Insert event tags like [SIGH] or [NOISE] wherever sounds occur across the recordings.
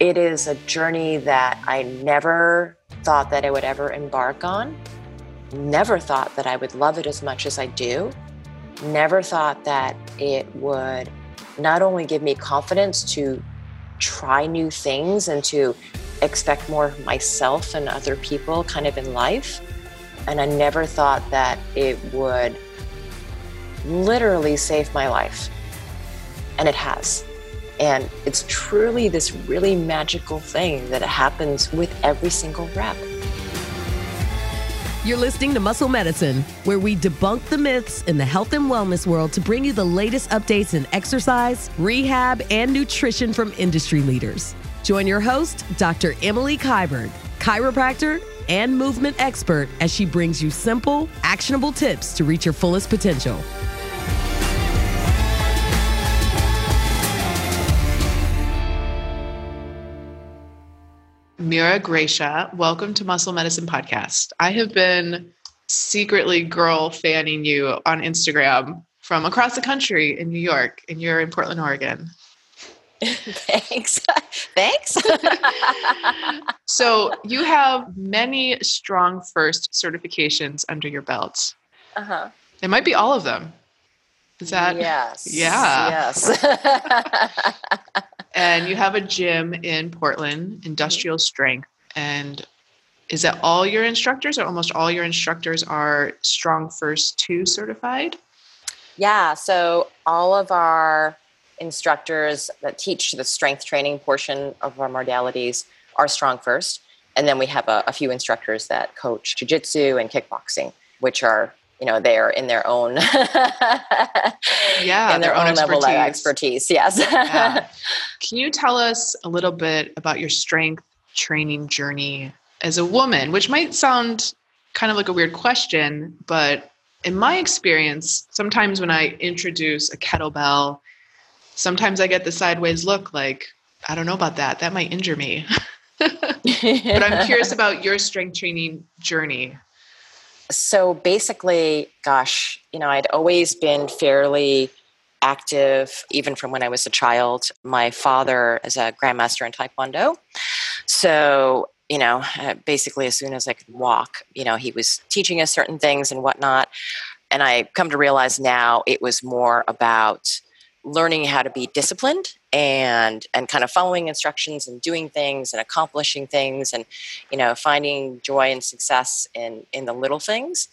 It is a journey that I never thought that I would ever embark on. Never thought that I would love it as much as I do. Never thought that it would not only give me confidence to try new things and to expect more of myself and other people kind of in life. And I never thought that it would literally save my life. And it has. And it's truly this really magical thing that happens with every single rep. You're listening to Muscle Medicine, where we debunk the myths in the health and wellness world to bring you the latest updates in exercise, rehab, and nutrition from industry leaders. Join your host, Dr. Emily Kiberd, chiropractor and movement expert, as she brings you simple, actionable tips to reach your fullest potential. Mira Gracia, welcome to Muscle Medicine Podcast. I have been secretly girl fanning you on Instagram from across the country in New York, and you're in Portland, Oregon. [LAUGHS] Thanks. [LAUGHS] Thanks. [LAUGHS] so you have many strong first certifications under your belt. Uh huh. It might be all of them. Is that? Yes. Yeah. Yes. And you have a gym in Portland, Industrial Strength. And is that all your instructors, or almost all your instructors are StrongFirst 2 certified? Yeah. So all of our instructors that teach the strength training portion of our modalities are StrongFirst. And then we have a, a few instructors that coach jujitsu and kickboxing, which are you know they are in their own [LAUGHS] yeah in their, their own, own level of expertise yes. Yeah. [LAUGHS] can you tell us a little bit about your strength training journey as a woman which might sound kind of like a weird question but in my experience sometimes when i introduce a kettlebell sometimes i get the sideways look like i don't know about that that might injure me. [LAUGHS] But i'm curious about your strength training journey so basically, gosh, you know, I'd always been fairly active even from when I was a child. My father is a grandmaster in Taekwondo. So, you know, uh, basically as soon as I could walk, you know, he was teaching us certain things and whatnot. And I come to realize now it was more about learning how to be disciplined and and kind of following instructions and doing things and accomplishing things and you know finding joy and success in in the little things.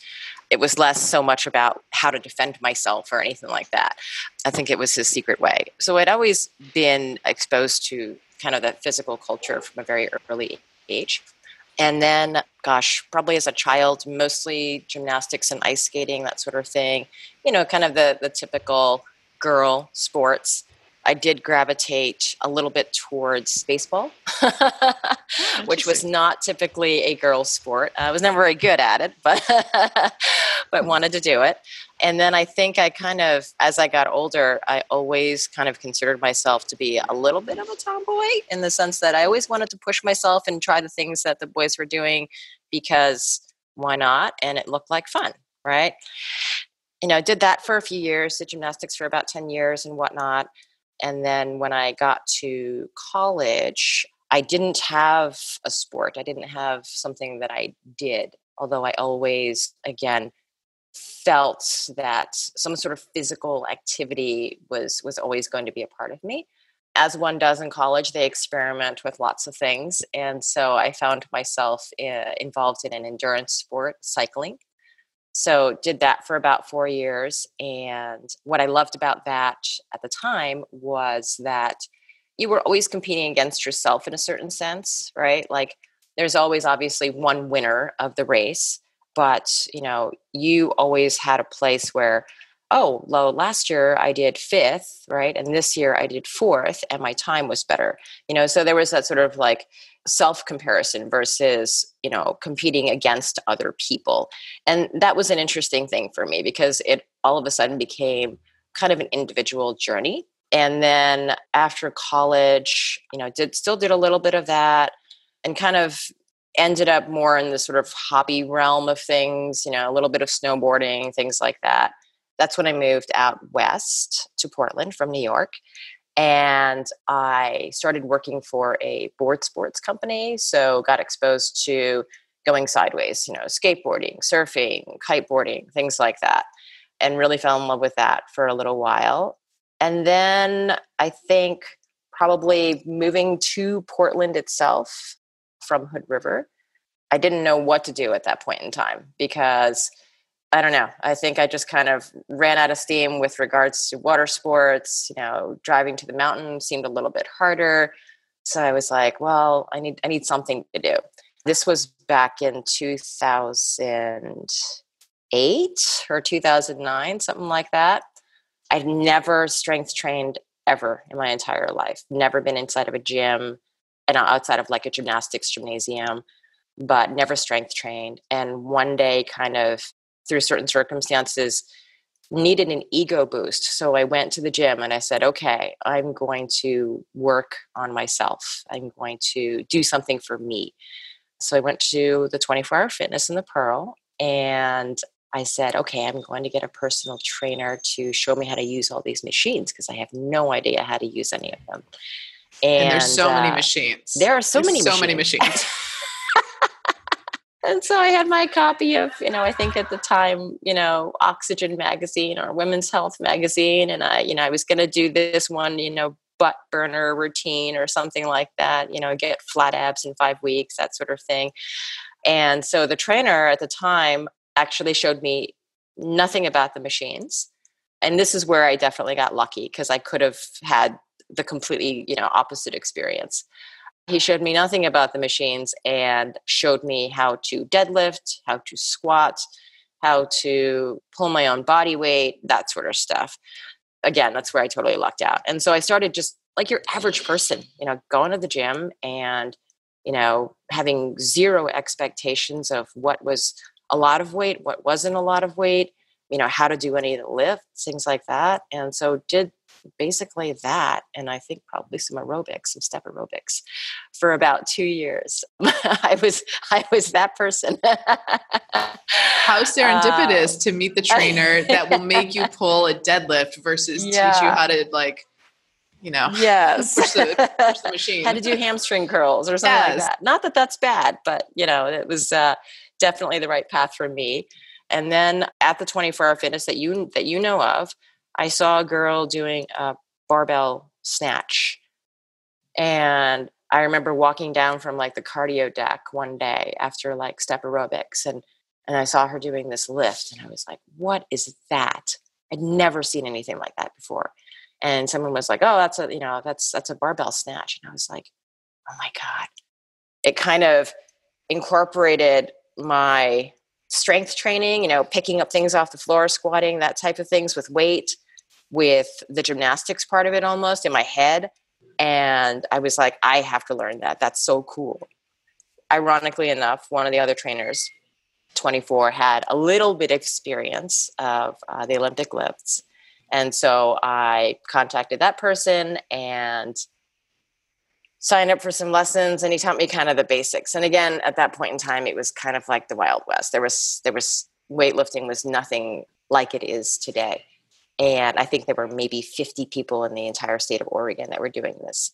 It was less so much about how to defend myself or anything like that. I think it was his secret way. So i'd always been exposed to kind of that physical culture from a very early age. And then gosh probably as a child mostly gymnastics and ice skating that sort of thing. You know kind of the the typical girl sports. I did gravitate a little bit towards baseball, [LAUGHS] which was not typically a girl's sport. I was never very good at it, but [LAUGHS] but wanted to do it. And then I think I kind of, as I got older, I always kind of considered myself to be a little bit of a tomboy in the sense that I always wanted to push myself and try the things that the boys were doing because why not? And it looked like fun, right? You know, did that for a few years, did gymnastics for about 10 years and whatnot. And then when I got to college, I didn't have a sport. I didn't have something that I did, although I always, again, felt that some sort of physical activity was was always going to be a part of me as one does in college they experiment with lots of things and so i found myself uh, involved in an endurance sport cycling so did that for about four years. And what I loved about that at the time was that you were always competing against yourself in a certain sense, right? Like there's always obviously one winner of the race, but you know, you always had a place where oh, well, last year I did fifth, right? And this year I did fourth, and my time was better. You know, so there was that sort of like self comparison versus you know competing against other people and that was an interesting thing for me because it all of a sudden became kind of an individual journey and then after college you know did still did a little bit of that and kind of ended up more in the sort of hobby realm of things you know a little bit of snowboarding things like that that's when i moved out west to portland from new york and I started working for a board sports company. So got exposed to going sideways, you know, skateboarding, surfing, kiteboarding, things like that, and really fell in love with that for a little while. And then I think probably moving to Portland itself from Hood River, I didn't know what to do at that point in time because I don't know. I think I just kind of ran out of steam with regards to water sports. You know, driving to the mountain seemed a little bit harder. So I was like, well, I need I need something to do. This was back in 2008 or 2009, something like that. I'd never strength trained ever in my entire life. Never been inside of a gym and outside of like a gymnastics gymnasium, but never strength trained. And one day, kind of through certain circumstances needed an ego boost. So I went to the gym and I said, okay, I'm going to work on myself. I'm going to do something for me. So I went to the 24 hour fitness in the Pearl and I said, okay, I'm going to get a personal trainer to show me how to use all these machines because I have no idea how to use any of them. And, and there's so uh, many machines. There are so there's many so machines. many machines. [LAUGHS] and so I had my copy of, you know, I think at the time, you know, Oxygen magazine or Women's Health magazine, and I, you know, I was going to do this one, you know, butt burner routine or something like that, you know, get flat abs in five weeks, that sort of thing. And so the trainer at the time actually showed me nothing about the machines. And this is where I definitely got lucky because I could have had the completely, you know, opposite experience. He showed me nothing about the machines and showed me how to deadlift, how to squat, how to pull my own body weight, that sort of stuff. Again, that's where I totally lucked out. And so I started just like your average person, you know, going to the gym and, you know, having zero expectations of what was a lot of weight, what wasn't a lot of weight, you know, how to do any of the lifts, things like that. And so did basically that and i think probably some aerobics some step aerobics for about two years. [LAUGHS] I was i was that person. How serendipitous uh, to meet the trainer that will make you pull a deadlift versus yeah. teach you how to like you know [LAUGHS] yes. push, the, push the machine [LAUGHS] how to do hamstring curls or something yes. like that. Not that that's bad but you know it was uh, definitely the right path for me. And then at the 24 hour fitness that you that you know of I saw a girl doing a barbell snatch. And I remember walking down from like the cardio deck one day after like step aerobics and and I saw her doing this lift and I was like, "What is that?" I'd never seen anything like that before. And someone was like, "Oh, that's a, you know, that's that's a barbell snatch." And I was like, "Oh my god." It kind of incorporated my strength training, you know, picking up things off the floor, squatting, that type of things with weight with the gymnastics part of it almost in my head. And I was like, I have to learn that. That's so cool. Ironically enough, one of the other trainers, 24, had a little bit experience of uh, the Olympic lifts. And so I contacted that person and signed up for some lessons and he taught me kind of the basics. And again, at that point in time, it was kind of like the Wild West. There was there was weightlifting was nothing like it is today. And I think there were maybe 50 people in the entire state of Oregon that were doing this.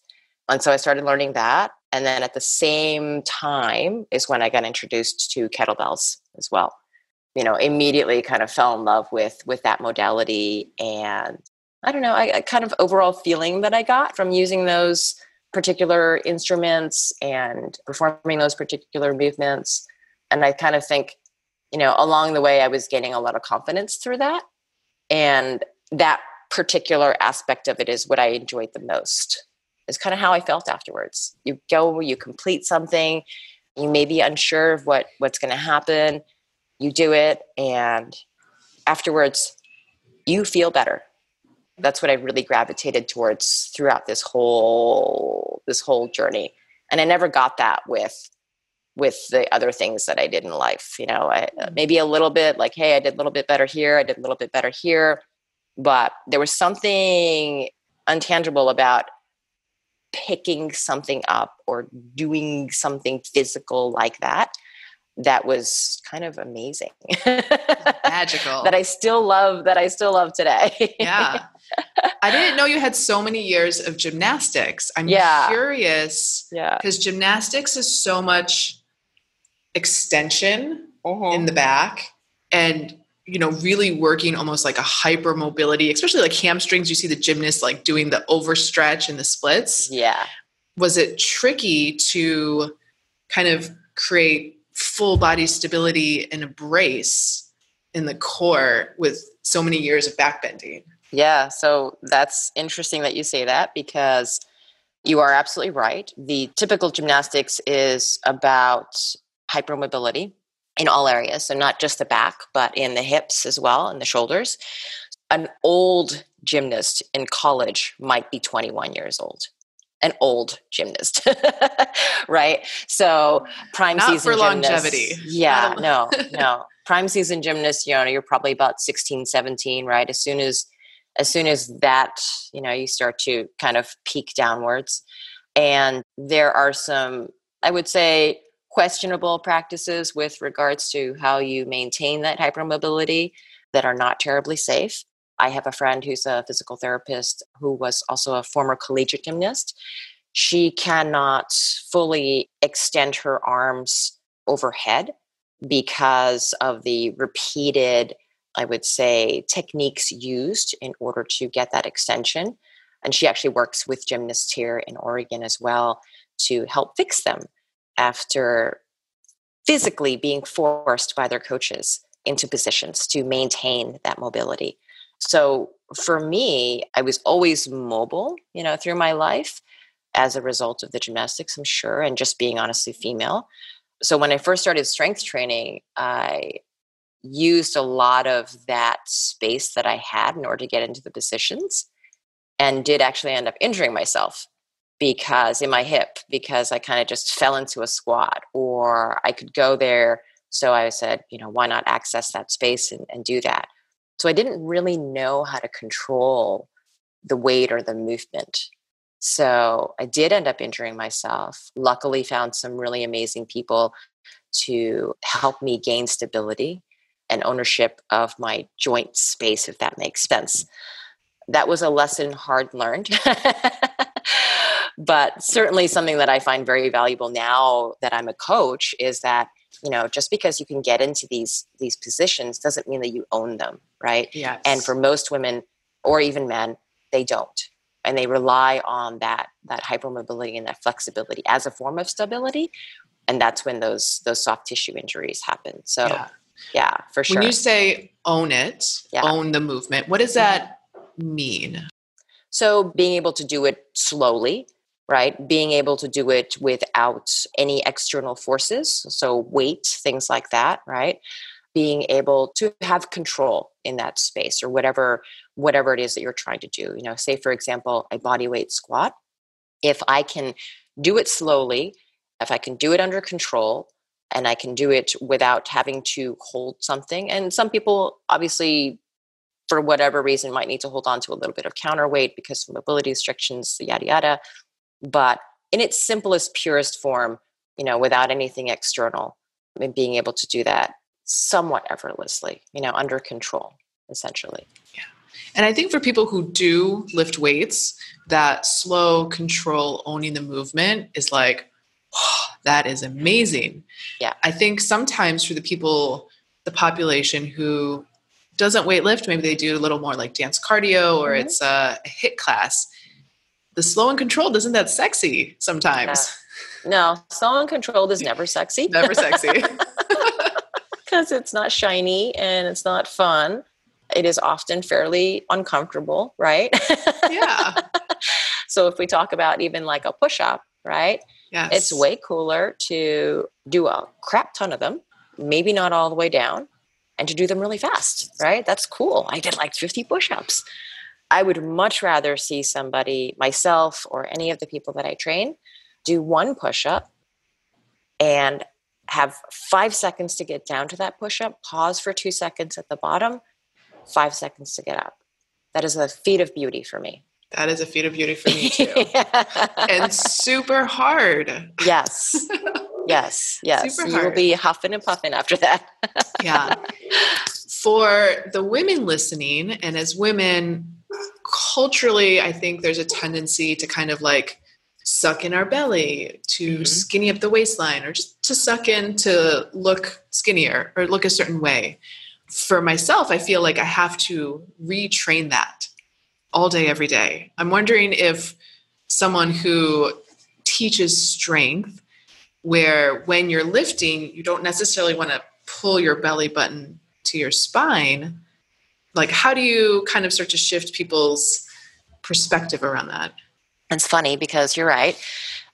And so I started learning that. And then at the same time is when I got introduced to kettlebells as well. You know, immediately kind of fell in love with with that modality and I don't know, I, I kind of overall feeling that I got from using those particular instruments and performing those particular movements. And I kind of think, you know, along the way I was gaining a lot of confidence through that. And that particular aspect of it is what I enjoyed the most. Is kind of how I felt afterwards. You go, you complete something, you may be unsure of what what's going to happen. You do it, and afterwards, you feel better. That's what I really gravitated towards throughout this whole this whole journey. And I never got that with with the other things that I did in life. You know, I, mm. maybe a little bit like, hey, I did a little bit better here. I did a little bit better here but there was something untangible about picking something up or doing something physical like that that was kind of amazing [LAUGHS] magical that i still love that i still love today yeah [LAUGHS] I didn't know you had so many years of gymnastics. I'm Yeah. curious yeah. because gymnastics is so much extension mm-hmm. in the back and you know really working almost like a hyper mobility especially like hamstrings you see the gymnasts like doing the overstretch and the splits yeah. was it tricky to kind of create full body stability and a brace in the core with so many years of back bending Yeah, so that's interesting that you say that because you are absolutely right. The typical gymnastics is about hypermobility in all areas, so not just the back, but in the hips as well and the shoulders. An old gymnast in college might be 21 years old. An old gymnast, [LAUGHS] right? So prime Not season for gymnasts- longevity. Yeah, no, [LAUGHS] no. Prime season gymnast, you know, you're probably about 16, 17, right? As soon as as soon as that, you know, you start to kind of peak downwards. And there are some, I would say, questionable practices with regards to how you maintain that hypermobility that are not terribly safe. I have a friend who's a physical therapist who was also a former collegiate gymnast. She cannot fully extend her arms overhead because of the repeated, I would say, techniques used in order to get that extension. And she actually works with gymnasts here in Oregon as well to help fix them after physically being forced by their coaches into positions to maintain that mobility. So for me, I was always mobile, you know, through my life as a result of the gymnastics, I'm sure, and just being honestly female. So when I first started strength training, I used a lot of that space that I had in order to get into the positions and did actually end up injuring myself because in my hip because I kind of just fell into a squat or I could go there so I said, you know, why not access that space and, and do that? So I didn't really know how to control the weight or the movement. So I did end up injuring myself. Luckily, found some really amazing people to help me gain stability and ownership of my joint space, if that makes sense. That was a lesson hard learned, [LAUGHS] but certainly something that I find very valuable now that I'm a coach is that you know just because you can get into these these positions doesn't mean that you own them right? Yes. and for most women or even men they don't. And they rely on that that hypermobility and that flexibility as a form of stability. And that's when those those soft tissue injuries happen. So yeah, yeah. for sure when you say own it Yeah. own the movement what does that mean? So being able to do it slowly right? Being able to do it without any external forces so weight things like that right? Being able to have control in that space or whatever whatever it is that you're trying to do you know say for example a body weight squat. If i can do it slowly if i can do it under control and i can do it without having to hold something and some people obviously for whatever reason might need to hold on to a little bit of counterweight because of mobility restrictions yada yada but in its simplest purest form you know without anything external and being able to do that somewhat effortlessly you know under control essentially Yeah. And I think for people who do lift weights, that slow control owning the movement is like, that is amazing. Yeah. I think sometimes for the people, the population who doesn't weight lift, maybe they do a little more like dance cardio or Mhm. it's a HIIT class. The slow and controlled isn't that sexy sometimes. no slow and controlled is never sexy [LAUGHS] Never sexy. [LAUGHS] [LAUGHS] because it's not shiny and it's not fun it is often fairly uncomfortable right yeah. so if we talk about even like a push-up right Yes. it's way cooler to do a crap ton of them maybe not all the way down and to do them really fast right that's cool i did like 50 push-ups i would much rather see somebody myself or any of the people that i train do one push-up and have five seconds to get down to that push-up pause for two seconds at the bottom five seconds to get up that is a feat of beauty for me that is a feat of beauty for me [LAUGHS] too. and super hard. Yes. [LAUGHS] Yes. Yes. Super you will be huffing and puffing after that. yeah. For the women listening, and as women, culturally, I think there's a tendency to kind of like suck in our belly, to mm-hmm. skinny up the waistline, or just to suck in to look skinnier or look a certain way. For myself, I feel like I have to retrain that all day, every day. I'm wondering if someone who teaches strength, where when you're lifting, you don't necessarily want to pull your belly button to your spine, like how do you kind of start to shift people's perspective around that? It's funny because you're right.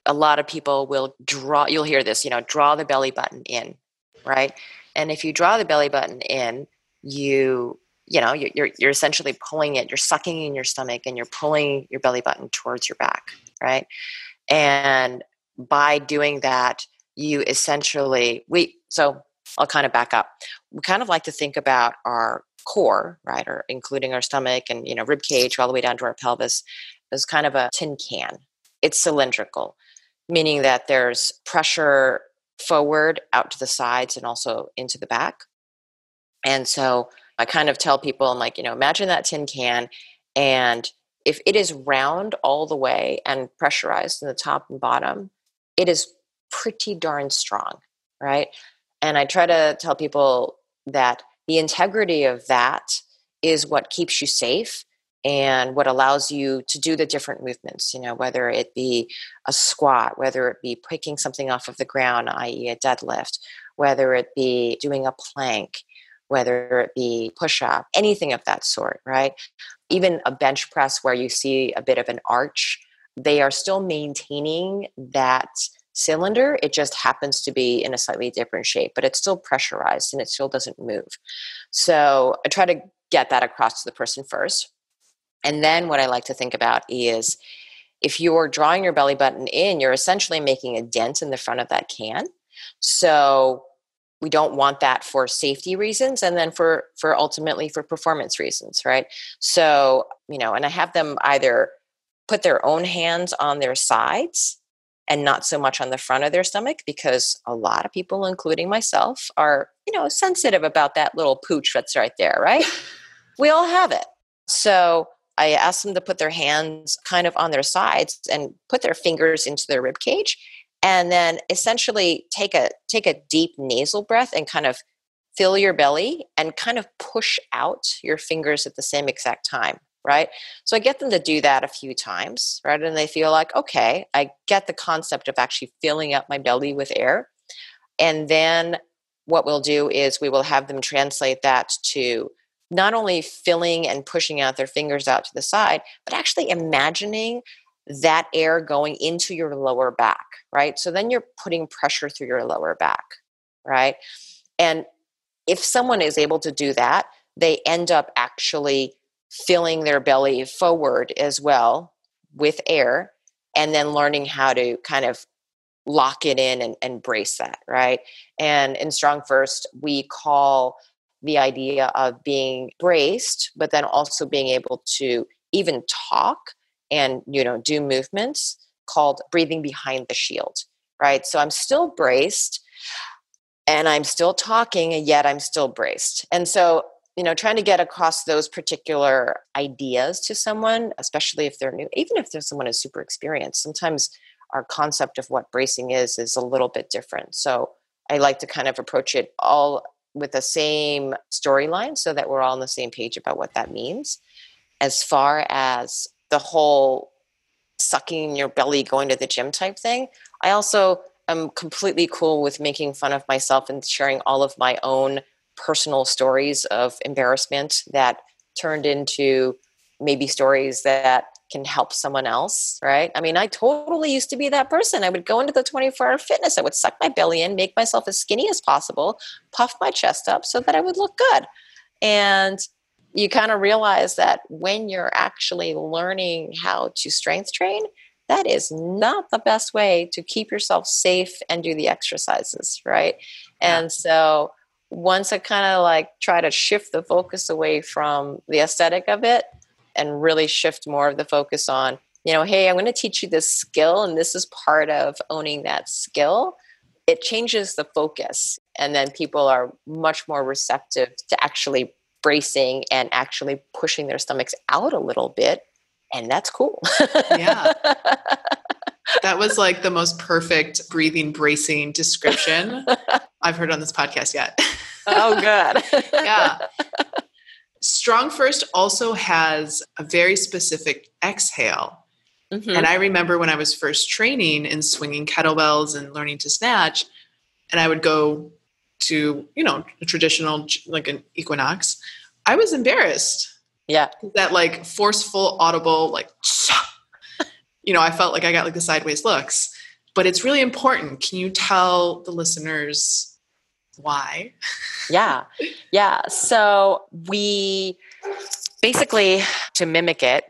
A lot of people will draw, you'll hear this, you know, draw the belly button in, right? And if you draw the belly button in, you you know you're you're essentially pulling it you're sucking in your stomach and you're pulling your belly button towards your back right and by doing that you essentially we so i'll kind of back up we kind of like to think about our core right or including our stomach and you know rib cage all the way down to our pelvis is kind of a tin can it's cylindrical meaning that there's pressure forward out to the sides and also into the back and so I kind of tell people, I'm like, you know, imagine that tin can, and if it is round all the way and pressurized in the top and bottom, it is pretty darn strong, right? And I try to tell people that the integrity of that is what keeps you safe and what allows you to do the different movements, you know, whether it be a squat, whether it be picking something off of the ground, i.e., a deadlift, whether it be doing a plank, whether it be push up, anything of that sort, right? Even a bench press where you see a bit of an arch, they are still maintaining that cylinder. It just happens to be in a slightly different shape, but it's still pressurized and it still doesn't move. So I try to get that across to the person first. And then what I like to think about is if you're drawing your belly button in, you're essentially making a dent in the front of that can. So we don't want that for safety reasons and then for for ultimately for performance reasons right so you know and i have them either put their own hands on their sides and not so much on the front of their stomach because a lot of people including myself are you know sensitive about that little pooch that's right there right? [LAUGHS] We all have it. So i ask them to put their hands kind of on their sides and put their fingers into their rib cage and then essentially take a take a deep nasal breath and kind of fill your belly and kind of push out your fingers at the same exact time right so i get them to do that a few times right and they feel like okay i get the concept of actually filling up my belly with air and then what we'll do is we will have them translate that to not only filling and pushing out their fingers out to the side but actually imagining that air going into your lower back, right? So then you're putting pressure through your lower back, right? And if someone is able to do that, they end up actually filling their belly forward as well with air and then learning how to kind of lock it in and, and brace that, right? And in StrongFirst, we call the idea of being braced, but then also being able to even talk and you know do movements called breathing behind the shield right so i'm still braced and i'm still talking and yet i'm still braced and so you know trying to get across those particular ideas to someone especially if they're new even if there's someone who's super experienced sometimes our concept of what bracing is is a little bit different so i like to kind of approach it all with the same storyline so that we're all on the same page about what that means as far as the whole sucking your belly going to the gym type thing. I also am completely cool with making fun of myself and sharing all of my own personal stories of embarrassment that turned into maybe stories that can help someone else, right? I mean, I totally used to be that person. I would go into the 24 hour fitness, I would suck my belly in, make myself as skinny as possible, puff my chest up so that I would look good. And you kind of realize that when you're actually learning how to strength train, that is not the best way to keep yourself safe and do the exercises, right? And so once I kind of like try to shift the focus away from the aesthetic of it and really shift more of the focus on, you know, hey, I'm going to teach you this skill and this is part of owning that skill, it changes the focus. And then people are much more receptive to actually bracing and actually pushing their stomachs out a little bit. And that's cool. yeah. [LAUGHS] That was like the most perfect breathing bracing description [LAUGHS] I've heard on this podcast yet. oh, good. [LAUGHS] yeah. StrongFirst also has a very specific exhale. Mm-hmm. And I remember when I was first training in swinging kettlebells and learning to snatch, and I would go to, you know, a traditional, like an equinox, I was embarrassed. Yeah. That like forceful, audible, like, you know, I felt like I got like the sideways looks. But it's really important. Can you tell the listeners why? yeah. Yeah. So we basically, to mimic it,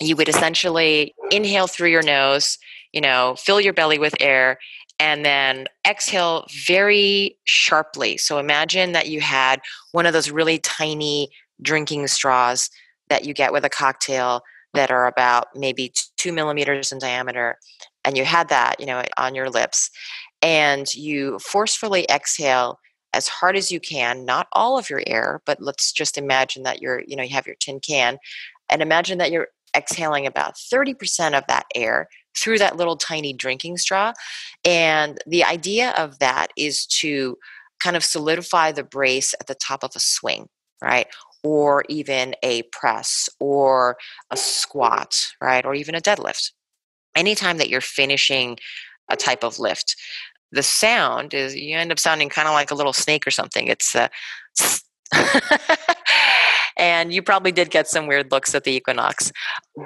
you would essentially inhale through your nose, you know, fill your belly with air, and then exhale very sharply. So imagine that you had one of those really tiny drinking straws that you get with a cocktail that are about maybe two millimeters in diameter, and you had that, you know, on your lips, and you forcefully exhale as hard as you can, not all of your air, but let's just imagine that you're, you know, you have your tin can, and imagine that you're exhaling about 30% of that air through that little tiny drinking straw. And the idea of that is to kind of solidify the brace at the top of a swing, right? Or even a press or a squat, right? Or even a deadlift. Anytime that you're finishing a type of lift, the sound is you end up sounding kind of like a little snake or something. It's uh, [LAUGHS] and you probably did get some weird looks at the equinox.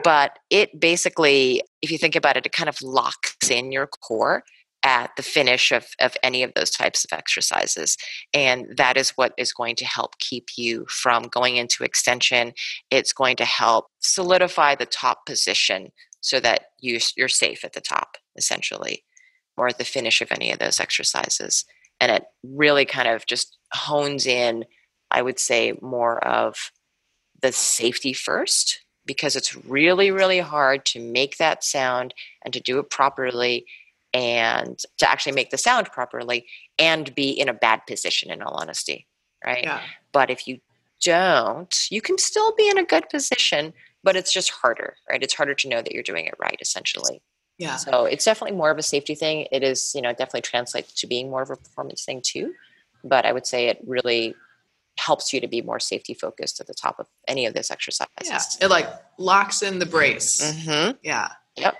But it basically, if you think about it, it kind of locks in your core at the finish of, of any of those types of exercises. And that is what is going to help keep you from going into extension. It's going to help solidify the top position so that you, you're safe at the top, essentially, or at the finish of any of those exercises. And it really kind of just hones in, I would say, more of the safety first because it's really, really hard to make that sound and to do it properly and to actually make the sound properly and be in a bad position, in all honesty. Right. Yeah. But if you don't, you can still be in a good position, but it's just harder, right? It's harder to know that you're doing it right, essentially. Yeah. So it's definitely more of a safety thing. It is, you know, definitely translates to being more of a performance thing too. But I would say it really helps you to be more safety focused at the top of any of those exercises. Yeah, it like locks in the brace. Mm-hmm. Yeah. Yep.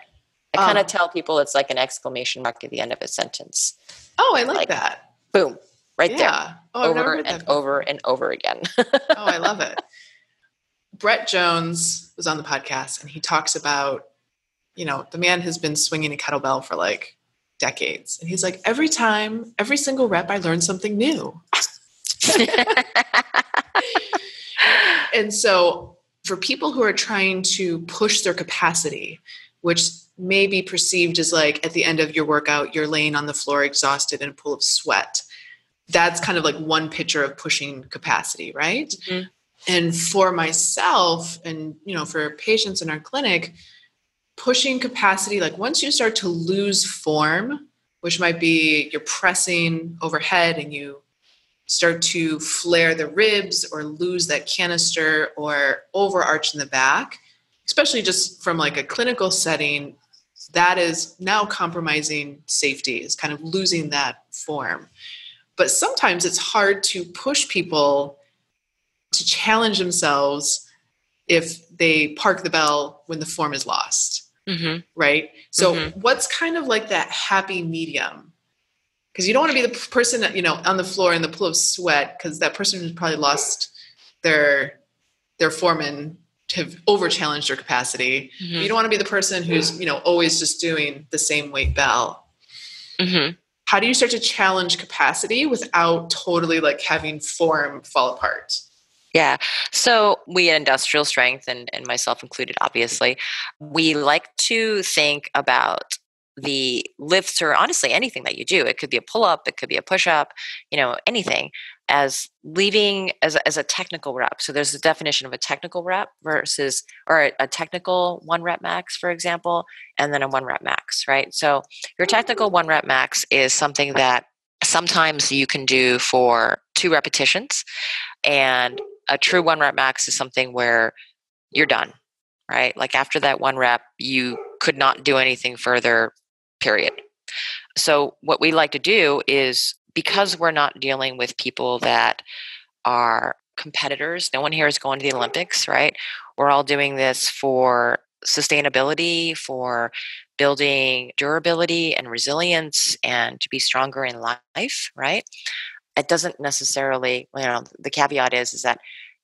I kind of um, tell people it's like an exclamation mark at the end of a sentence. Oh, I like, like that. Boom, right yeah. there. Oh, over and over and over again. oh, I love it. [LAUGHS] Brett Jones was on the podcast and he talks about, you know, the man has been swinging a kettlebell for like decades. And he's like, every time, every single rep, I learn something new. [LAUGHS] and so, for people who are trying to push their capacity, which may be perceived as like at the end of your workout, you're laying on the floor exhausted in a pool of sweat. That's kind of like one picture of pushing capacity, right? Mm-hmm. And for myself, and you know, for patients in our clinic, pushing capacity, like once you start to lose form, which might be you're pressing overhead and you start to flare the ribs or lose that canister or overarch in the back, especially just from like a clinical setting, that is now compromising safety, is kind of losing that form. But sometimes it's hard to push people to challenge themselves if they park the bell when the form is lost. Mm-hmm. Right. So, mm-hmm. what's kind of like that happy medium because you don't want to be the person that you know on the floor in the pool of sweat because that person has probably lost their their foreman have over challenged your capacity. Mm-hmm. You don't want to be the person who's you know always just doing the same weight bell. Mm-hmm. How do you start to challenge capacity without totally like having form fall apart? Yeah. So we at Industrial Strength, and, and myself included, obviously, we like to think about the lifts or honestly anything that you do it could be a pull up it could be a push up you know anything as leaving as as a technical rep so there's a definition of a technical rep versus or a technical one rep max for example and then a one rep max right so your technical one rep max is something that sometimes you can do for two repetitions and a true one rep max is something where you're done, right? Like after that one rep, you could not do anything further, period. So, what we like to do is because we're not dealing with people that are competitors, no one here is going to the Olympics, right? We're all doing this for sustainability, for building durability and resilience and to be stronger in life, right? It doesn't necessarily, you know, the caveat is is that,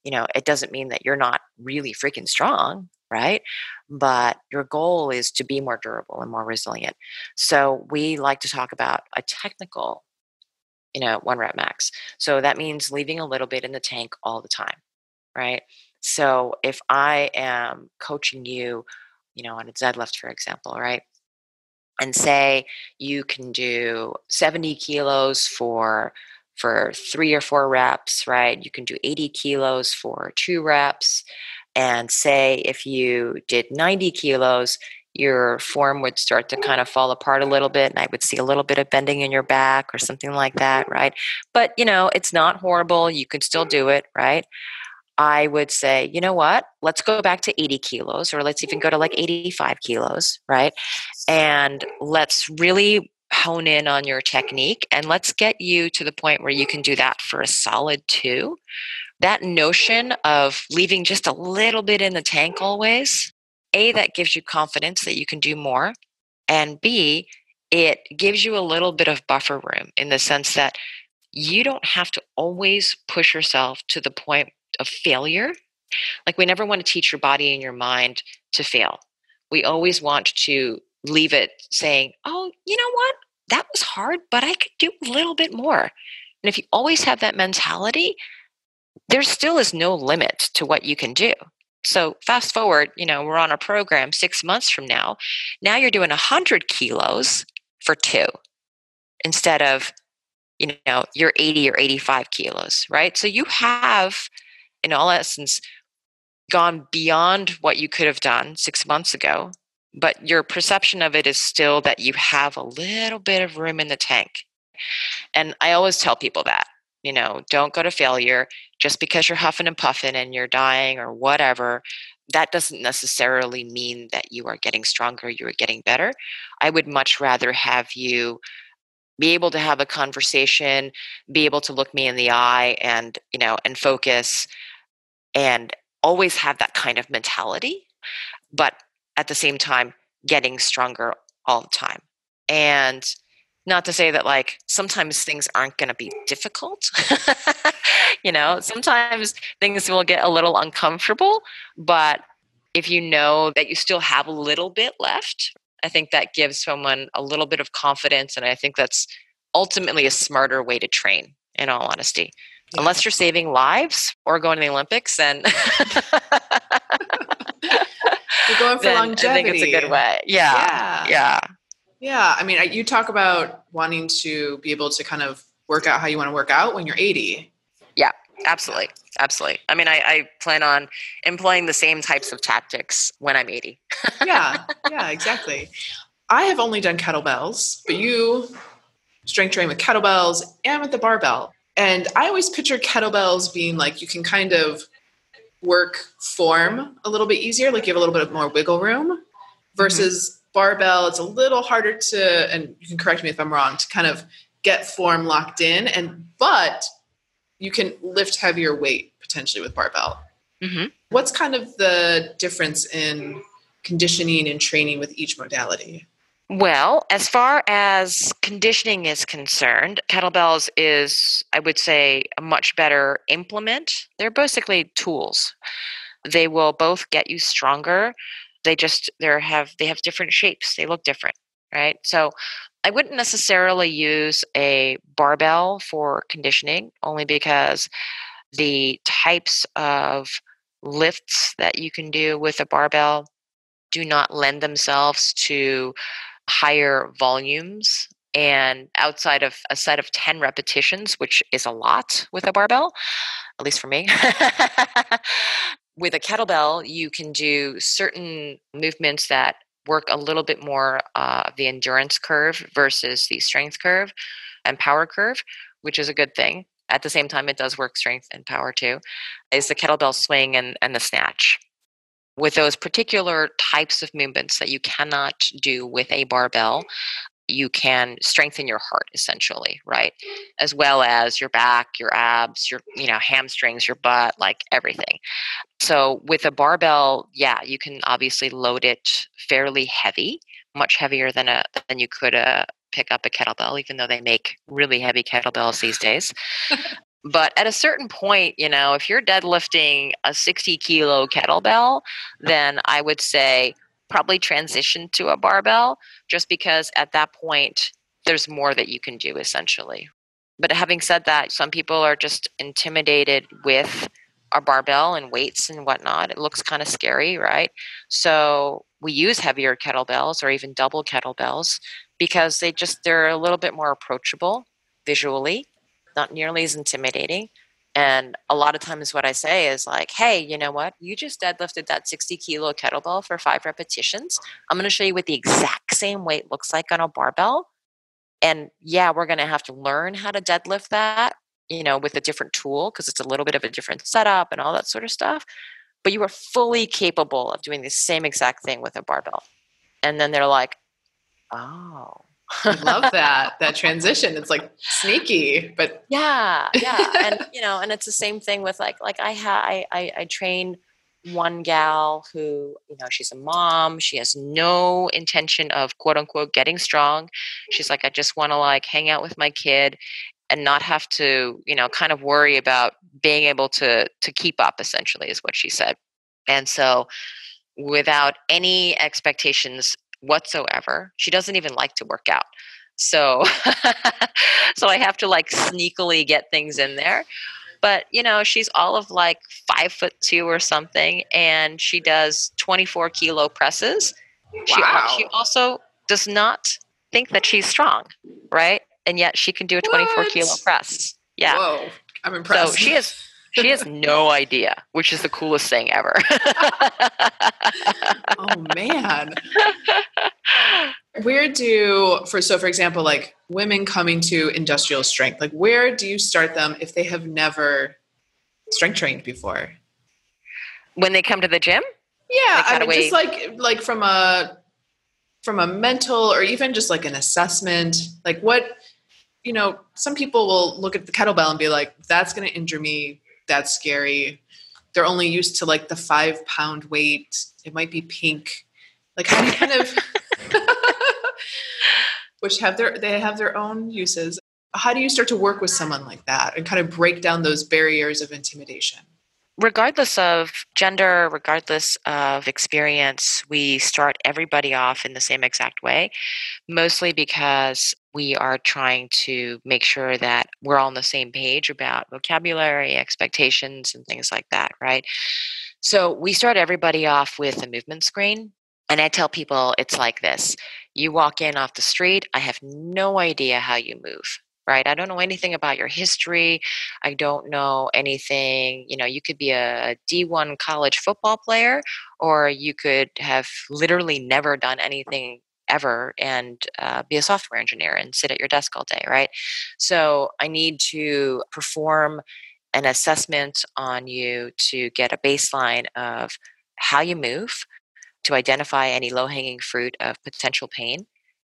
you know, it doesn't mean that you're not really freaking strong, right? But your goal is to be more durable and more resilient. So we like to talk about a technical, you know, one rep max. So that means leaving a little bit in the tank all the time, right? So if I am coaching you, you know, on a deadlift, for example, right? And say you can do 70 kilos for for three or four reps, right? You can do 80 kilos for two reps. And say if you did 90 kilos, your form would start to kind of fall apart a little bit and i would see a little bit of bending in your back or something like that right but you know it's not horrible you can still do it right I would say, you know what? Let's go back to 80 kilos, or let's even go to like 85 kilos, right? And let's really hone in on your technique and let's get you to the point where you can do that for a solid two. That notion of leaving just a little bit in the tank always, A, that gives you confidence that you can do more. And B, it gives you a little bit of buffer room in the sense that you don't have to always push yourself to the point of failure. Like we never want to teach your body and your mind to fail. We always want to leave it saying, oh, you know what? That was hard, but I could do a little bit more. And if you always have that mentality, there still is no limit to what you can do. So fast forward, you know, we're on a program six months from now. Now you're doing 100 kilos for two instead of, you know, you're 80 or 85 kilos, right? So you have in all essence gone beyond what you could have done six months ago but your perception of it is still that you have a little bit of room in the tank and i always tell people that you know don't go to failure just because you're huffing and puffing and you're dying or whatever that doesn't necessarily mean that you are getting stronger you are getting better i would much rather have you be able to have a conversation be able to look me in the eye and you know and focus and always have that kind of mentality, but at the same time, getting stronger all the time. And not to say that like sometimes things aren't going to be difficult [LAUGHS] you know sometimes things will get a little uncomfortable but if you know that you still have a little bit left i think that gives someone a little bit of confidence and i think that's ultimately a smarter way to train in all honesty yeah. unless you're saving lives or going to the Olympics, then [LAUGHS] you're going for longevity. I think it's a good way. Yeah, yeah, yeah. Yeah, I mean, you talk about wanting to be able to kind of work out how you want to work out when you're 80. Yeah, absolutely, absolutely. I mean, I, I plan on employing the same types of tactics when I'm 80. [LAUGHS] yeah, yeah, exactly. I have only done kettlebells, but you strength train with kettlebells and with the barbell. And I always picture kettlebells being like you can kind of work form a little bit easier, like you have a little bit of more wiggle room versus mm-hmm. Barbell. It's a little harder to, and you can correct me if I'm wrong, to kind of get form locked in. And, but you can lift heavier weight potentially with barbell. Mm-hmm. What's kind of the difference in conditioning and training with each modality? Well, as far as conditioning is concerned, kettlebells is, I would say, a much better implement. They're basically tools. They will both get you stronger. They just they have they have different shapes. They look different, right? So I wouldn't necessarily use a barbell for conditioning, only because the types of lifts that you can do with a barbell do not lend themselves to higher volumes and outside of a set of 10 repetitions, which is a lot with a barbell, at least for me. [LAUGHS] with a kettlebell, you can do certain movements that work a little bit more uh, the endurance curve versus the strength curve and power curve, which is a good thing. at the same time it does work strength and power too, is the kettlebell swing and, and the snatch. With those particular types of movements that you cannot do with a barbell, you can strengthen your heart essentially right? As well as your back your abs your you know hamstrings your butt like everything. So with a barbell yeah you can obviously load it fairly heavy much heavier than a than you could uh, pick up a kettlebell even though they make really heavy kettlebells these days. But at a certain point you know if you're deadlifting a 60 kilo kettlebell then i would say probably transition to a barbell just because at that point there's more that you can do essentially. But having said that, some people are just intimidated with a barbell and weights and whatnot. It looks kind of scary, right? So we use heavier kettlebells or even double kettlebells because they just they're a little bit more approachable visually, not nearly as intimidating. And a lot of times, what I say is like, hey, you know what? You just deadlifted that 60 kilo kettlebell for five repetitions. I'm going to show you what the exact same weight looks like on a barbell. And yeah, we're going to have to learn how to deadlift that, you know, with a different tool because it's a little bit of a different setup and all that sort of stuff. But you are fully capable of doing the same exact thing with a barbell. And then they're like, oh, I love that that transition. It's like sneaky, but yeah, yeah, [LAUGHS] and you know, and it's the same thing with like like I ha I, I I train one gal who you know she's a mom. She has no intention of quote unquote getting strong. She's like i just want to like hang out with my kid and not have to you know kind of worry about being able to to keep up essentially is what she said. And so without any expectations whatsoever. She doesn't even like to work out. So [LAUGHS] so I have to like sneakily get things in there. But you know, she's all of like five foot two or something, and she does 24 kilo presses. Wow. She, she also does not think that she's strong, right? And yet she can do a 24 What? kilo press. Yeah. whoa, I'm impressed. So she has she has no idea, which is the coolest thing ever. [LAUGHS] oh man. Where do for so for example, like women coming to industrial strength, like where do you start them if they have never strength trained before? when they come to the gym, Yeah, I mean, just like like from a from a mental or even just like an assessment, like what you know, some people will look at the kettlebell and be like, "That's going to injure me. That's scary." They're only used to like the five pound weight. It might be pink. Like how do you kind of, [LAUGHS] which have their they have their own uses. How do you start to work with someone like that and kind of break down those barriers of intimidation? regardless of gender, regardless of experience, we start everybody off in the same exact way, mostly because we are trying to make sure that we're all on the same page about vocabulary, expectations, and things like that, right? So we start everybody off with a movement screen. And I tell people it's like this you walk in off the street, I have no idea how you move. Right. I don't know anything about your history. I don't know anything. You know, you could be a D1 college football player, or you could have literally never done anything ever and uh, be a software engineer and sit at your desk all day, right? So I need to perform an assessment on you to get a baseline of how you move, to identify any low hanging fruit of potential pain,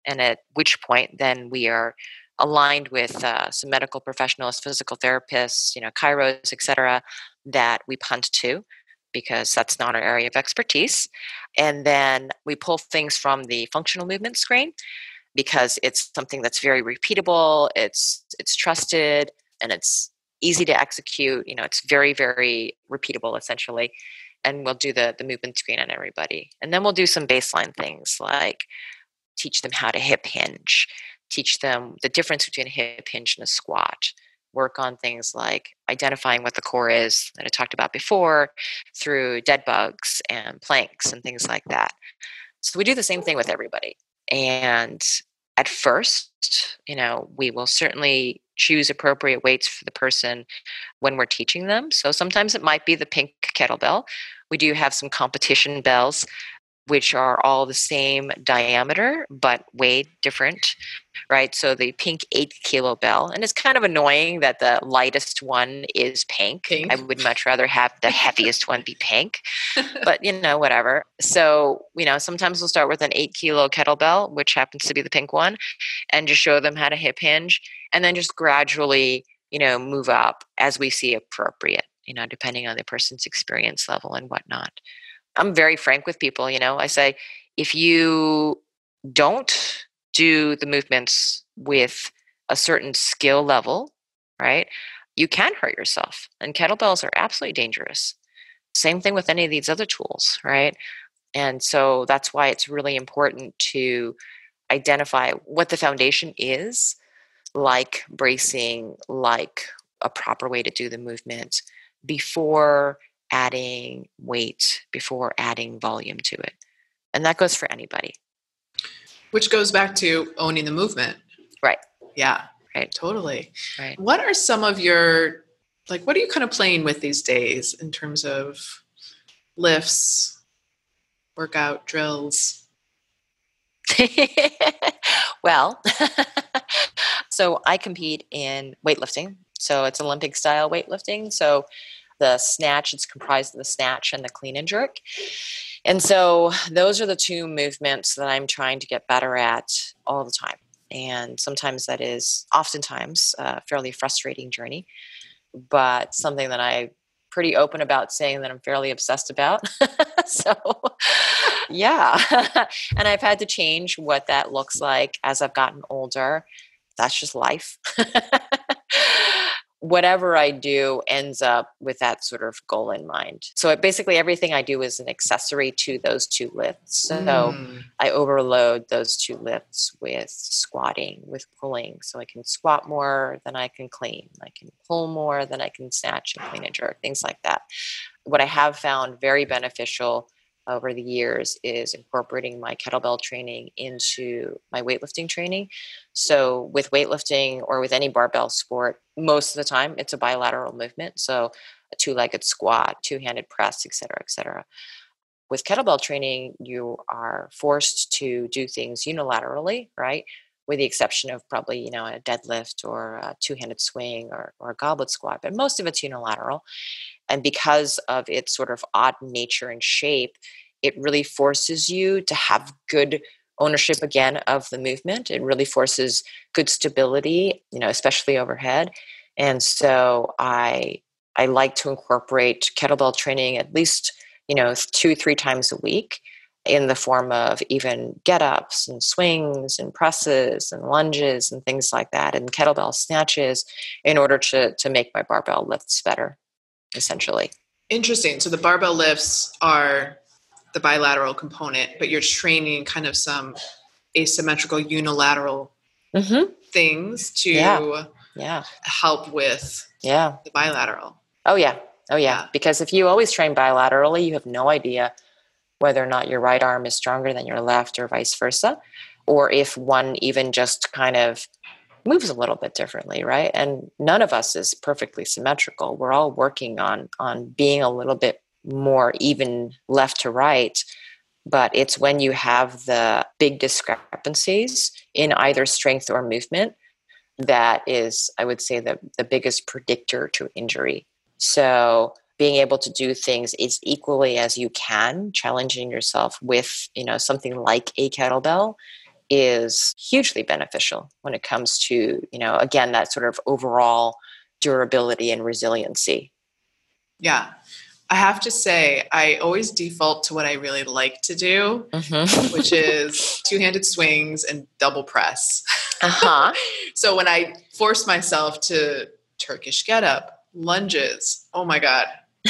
and at which point then we are aligned with uh, some medical professionals, physical therapists, you know, chiros, et cetera, that we punt to because that's not our area of expertise. And then we pull things from the functional movement screen because it's something that's very repeatable, it's it's trusted, and it's easy to execute. You know, it's very, very repeatable essentially. And we'll do the the movement screen on everybody. And then we'll do some baseline things like teach them how to hip hinge, teach them the difference between a hip hinge and a squat work on things like identifying what the core is that i talked about before through dead bugs and planks and things like that. So we do the same thing with everybody and at first you know we will certainly choose appropriate weights for the person when we're teaching them. So sometimes it might be the pink kettlebell. We do have some competition bells which are all the same diameter but weighed different, right? So the pink eight kilo bell, and it's kind of annoying that the lightest one is pink. Pink. I would much rather have the heaviest one be pink, [LAUGHS] but you know, whatever. So, you know, sometimes we'll start with an eight kilo kettlebell, which happens to be the pink one, and just show them how to hip hinge, and then just gradually, you know, move up as we see appropriate, you know, depending on the person's experience level and whatnot. I'm very frank with people, you know, I say, if you don't do the movements with a certain skill level, right, you can hurt yourself. And kettlebells are absolutely dangerous. Same thing with any of these other tools, right? And so that's why it's really important to identify what the foundation is, like bracing, like a proper way to do the movement before adding weight, before adding volume to it. And that goes for anybody. Which goes back to owning the movement. Right. Yeah. Right. Totally. Right. What are some of your like what are you kind of playing with these days in terms of lifts, workout drills? [LAUGHS] well, [LAUGHS] so I compete in weightlifting. So it's Olympic style weightlifting. So the snatch, it's comprised of the snatch and the clean and jerk. And so those are the two movements that I'm trying to get better at all the time. And sometimes that is oftentimes a fairly frustrating journey, but something that I pretty open about saying that I'm fairly obsessed about. [LAUGHS] so, yeah. [LAUGHS] and I've had to change what that looks like as I've gotten older. That's just life [LAUGHS] whatever I do ends up with that sort of goal in mind. So it, basically, everything I do is an accessory to those two lifts. So mm. I overload those two lifts with squatting, with pulling. So I can squat more than I can clean. I can pull more than I can snatch and clean and jerk, things like that. What I have found very beneficial over the years is incorporating my kettlebell training into my weightlifting training. So, with weightlifting or with any barbell sport, most of the time it's a bilateral movement. So, a two legged squat, two handed press, et cetera, et cetera. With kettlebell training, you are forced to do things unilaterally, right? With the exception of probably, you know, a deadlift or a two handed swing or, or a goblet squat, but most of it's unilateral. And because of its sort of odd nature and shape, it really forces you to have good ownership again of the movement. It really forces good stability, you know, especially overhead. And so I I like to incorporate kettlebell training at least, you know, two, three times a week in the form of even get ups and swings and presses and lunges and things like that and kettlebell snatches in order to to make my barbell lifts better essentially interesting so the barbell lifts are the bilateral component, but you're training kind of some asymmetrical unilateral mm-hmm. things to yeah. yeah. help with yeah the bilateral. Oh yeah. Oh yeah. yeah. Because if you always train bilaterally, you have no idea whether or not your right arm is stronger than your left or vice versa. Or if one even just kind of moves a little bit differently, right? And none of us is perfectly symmetrical. We're all working on on being a little bit more even left to right but it's when you have the big discrepancies in either strength or movement that is i would say the, the biggest predictor to injury so being able to do things as equally as you can challenging yourself with you know something like a kettlebell is hugely beneficial when it comes to you know again that sort of overall durability and resiliency yeah I have to say, I always default to what I really like to do, mm-hmm. which is two handed swings and double press. Uh-huh. [LAUGHS] so when I force myself to Turkish get up, lunges, oh my God.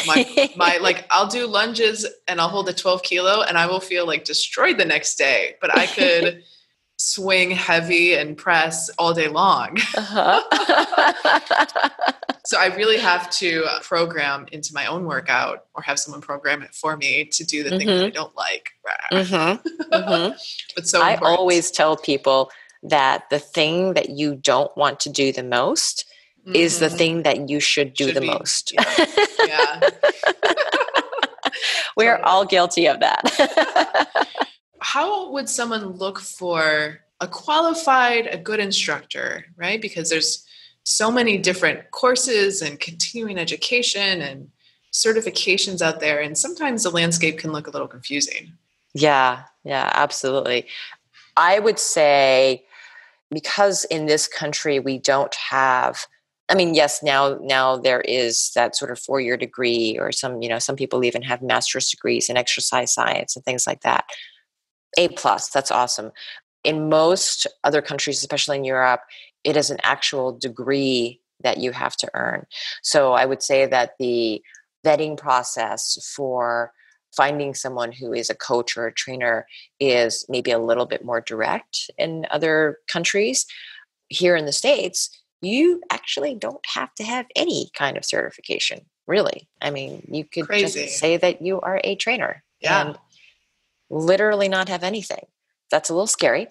My, my [LAUGHS] like I'll do lunges and I'll hold a 12 kilo and I will feel like destroyed the next day. But I could [LAUGHS] swing heavy and press all day long. [LAUGHS] Uh-huh. so I really have to program into my own workout or have someone program it for me to do the mm-hmm. things I don't like. [LAUGHS] Mm-hmm. Mm-hmm. but so I always tell people that the thing that you don't want to do the most is the mm-hmm. thing that you should do should the be, most. Yeah. yeah. [LAUGHS] We're all guilty of that. How would someone look for a qualified, a good instructor, right? Because there's so many different courses and continuing education and certifications out there. And sometimes the landscape can look a little confusing. Yeah, yeah, absolutely. I would say because in this country we don't have I mean, yes, now now there is that sort of four year degree, or some you know some people even have master's degrees in exercise science and things like that. A plus, that's awesome. In most other countries, especially in Europe, it is an actual degree that you have to earn. So I would say that the vetting process for finding someone who is a coach or a trainer is maybe a little bit more direct in other countries. Here in the States, you actually don't have to have any kind of certification, really. I mean, you could Crazy. just say that you are a trainer yeah. and literally not have anything. That's a little scary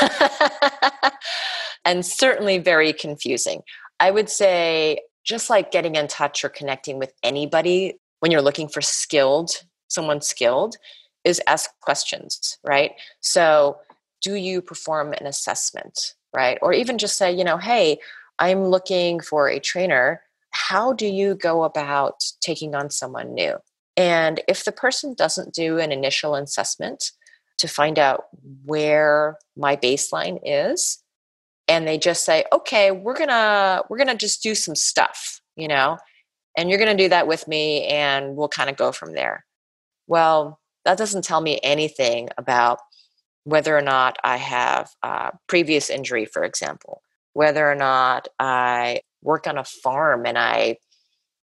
[LAUGHS] and certainly very confusing. I would say, just like getting in touch or connecting with anybody when you're looking for skilled, someone skilled, is ask questions, right? So, do you perform an assessment, right? Or even just say, you know, hey, I'm looking for a trainer. How do you go about taking on someone new? And if the person doesn't do an initial assessment to find out where my baseline is, and they just say, okay, we're gonna we're gonna just do some stuff, you know, and you're gonna do that with me, and we'll kind of go from there. Well, that doesn't tell me anything about whether or not I have a previous injury, for example, whether or not I work on a farm and I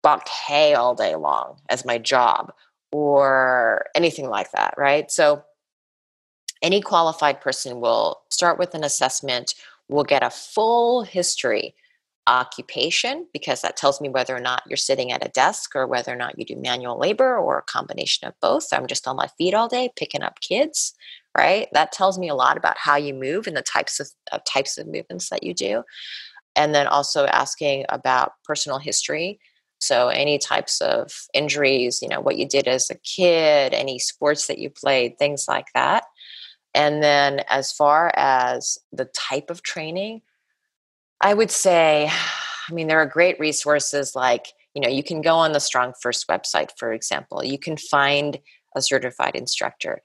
bump hay all day long as my job or anything like that, right? So, any qualified person will start with an assessment, will get a full history occupation because that tells me whether or not you're sitting at a desk or whether or not you do manual labor or a combination of both. I'm just on my feet all day picking up kids, right? That tells me a lot about how you move and the types of, of types of movements that you do. And then also asking about personal history. So any types of injuries, you know, what you did as a kid, any sports that you played, things like that. And then as far as the type of training, I would say, I mean, there are great resources like, you know, you can go on the StrongFirst website, for example. You can find a certified instructor.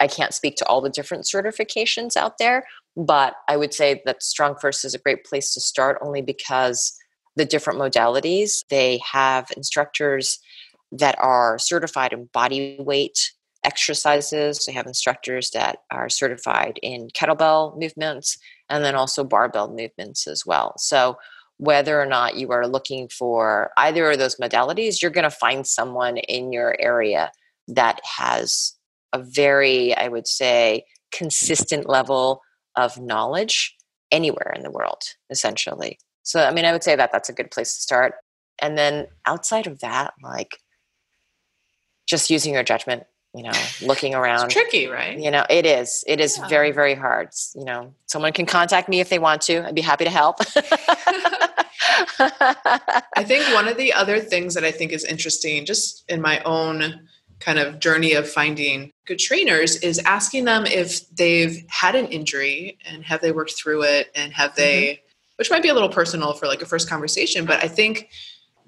I can't speak to all the different certifications out there, but I would say that StrongFirst is a great place to start only because the different modalities, they have instructors that are certified in body weight exercises. They have instructors that are certified in kettlebell movements and then also barbell movements as well. So, whether or not you are looking for either of those modalities, you're going to find someone in your area that has a very, I would say, consistent level of knowledge anywhere in the world, essentially. So, I mean, I would say that that's a good place to start. And then outside of that, like just using your judgment, you know, looking around. It's tricky, right? You know, it is. It is yeah. very, very hard. You know, someone can contact me if they want to. I'd be happy to help. [LAUGHS] I think one of the other things that I think is interesting, just in my own kind of journey of finding good trainers is asking them if they've had an injury and have they worked through it and have they mm-hmm. Which might be a little personal for like a first conversation but i think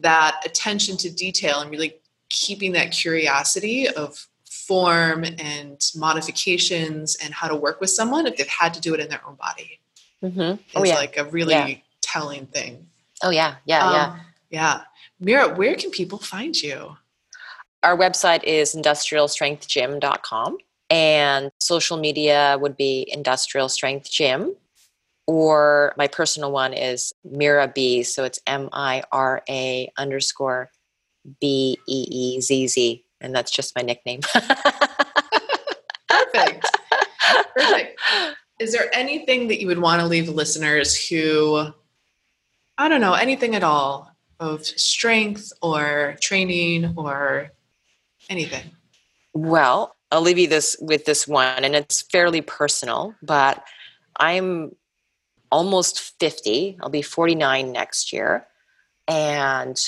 that attention to detail and really keeping that curiosity of form and modifications and how to work with someone if they've had to do it in their own body mm-hmm. oh, is yeah. like a really yeah. telling thing oh yeah yeah um, yeah yeah mira where can people find you our website is industrialstrengthgym.com and social media would be industrial strength gym or my personal one is mira b so it's m-i-r-a underscore b-e-e-z-z and that's just my nickname. Perfect. Perfect. [LAUGHS] Is there anything that you would want to leave listeners who i don't know anything at all of strength or training or anything? Well, I'll leave you this with this one, and it's fairly personal, but I'm almost 50. I'll be 49 next year. And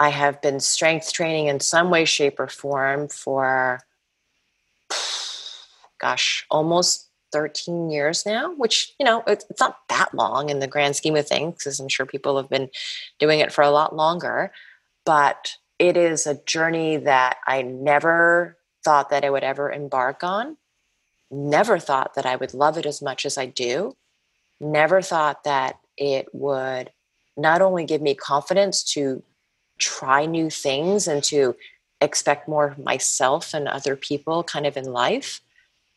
I have been strength training in some way, shape, or form for gosh, almost 13 years now, which, you know, it's, not that long in the grand scheme of things, because I'm sure people have been doing it for a lot longer. But it is a journey that I never thought that I would ever embark on. Never thought that I would love it as much as I do. Never thought that it would not only give me confidence to try new things and to expect more of myself and other people kind of in life.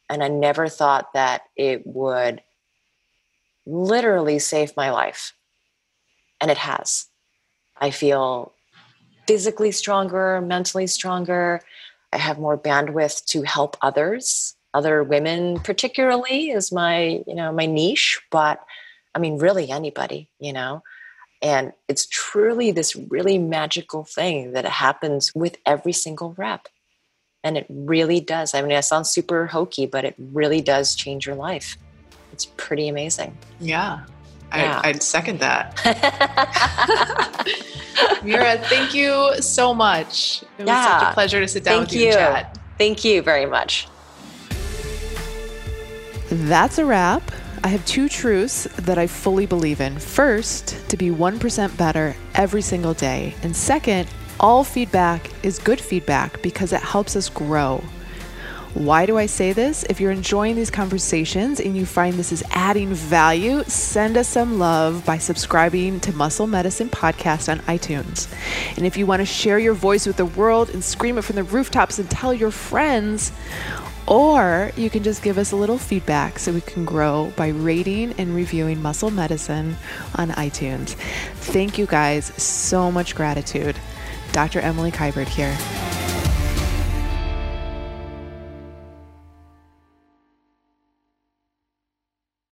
And I never thought that it would literally save my life. And it has. I feel physically stronger, mentally stronger. I have more bandwidth to help others. Other women, particularly, is my, you know, my niche, but I mean, really anybody, you know. And it's truly this really magical thing that happens with every single rep. And it really does. I mean, it sounds super hokey, but it really does change your life. It's pretty amazing. Yeah. yeah. I, would second that. [LAUGHS] [LAUGHS] Mira, thank you so much. It was yeah. such a pleasure to sit down thank with you, you and chat. Thank you very much. That's a wrap. I have two truths that I fully believe in. First, to be 1% better every single day. And second, all feedback is good feedback because it helps us grow. Why do I say this? If you're enjoying these conversations and you find this is adding value, send us some love by subscribing to Muscle Medicine Podcast on iTunes. And if you want to share your voice with the world and scream it from the rooftops and tell your friends, or you can just give us a little feedback so we can grow by rating and reviewing Muscle Medicine on iTunes. Thank you guys. So much gratitude. Dr. Emily Kiberd here.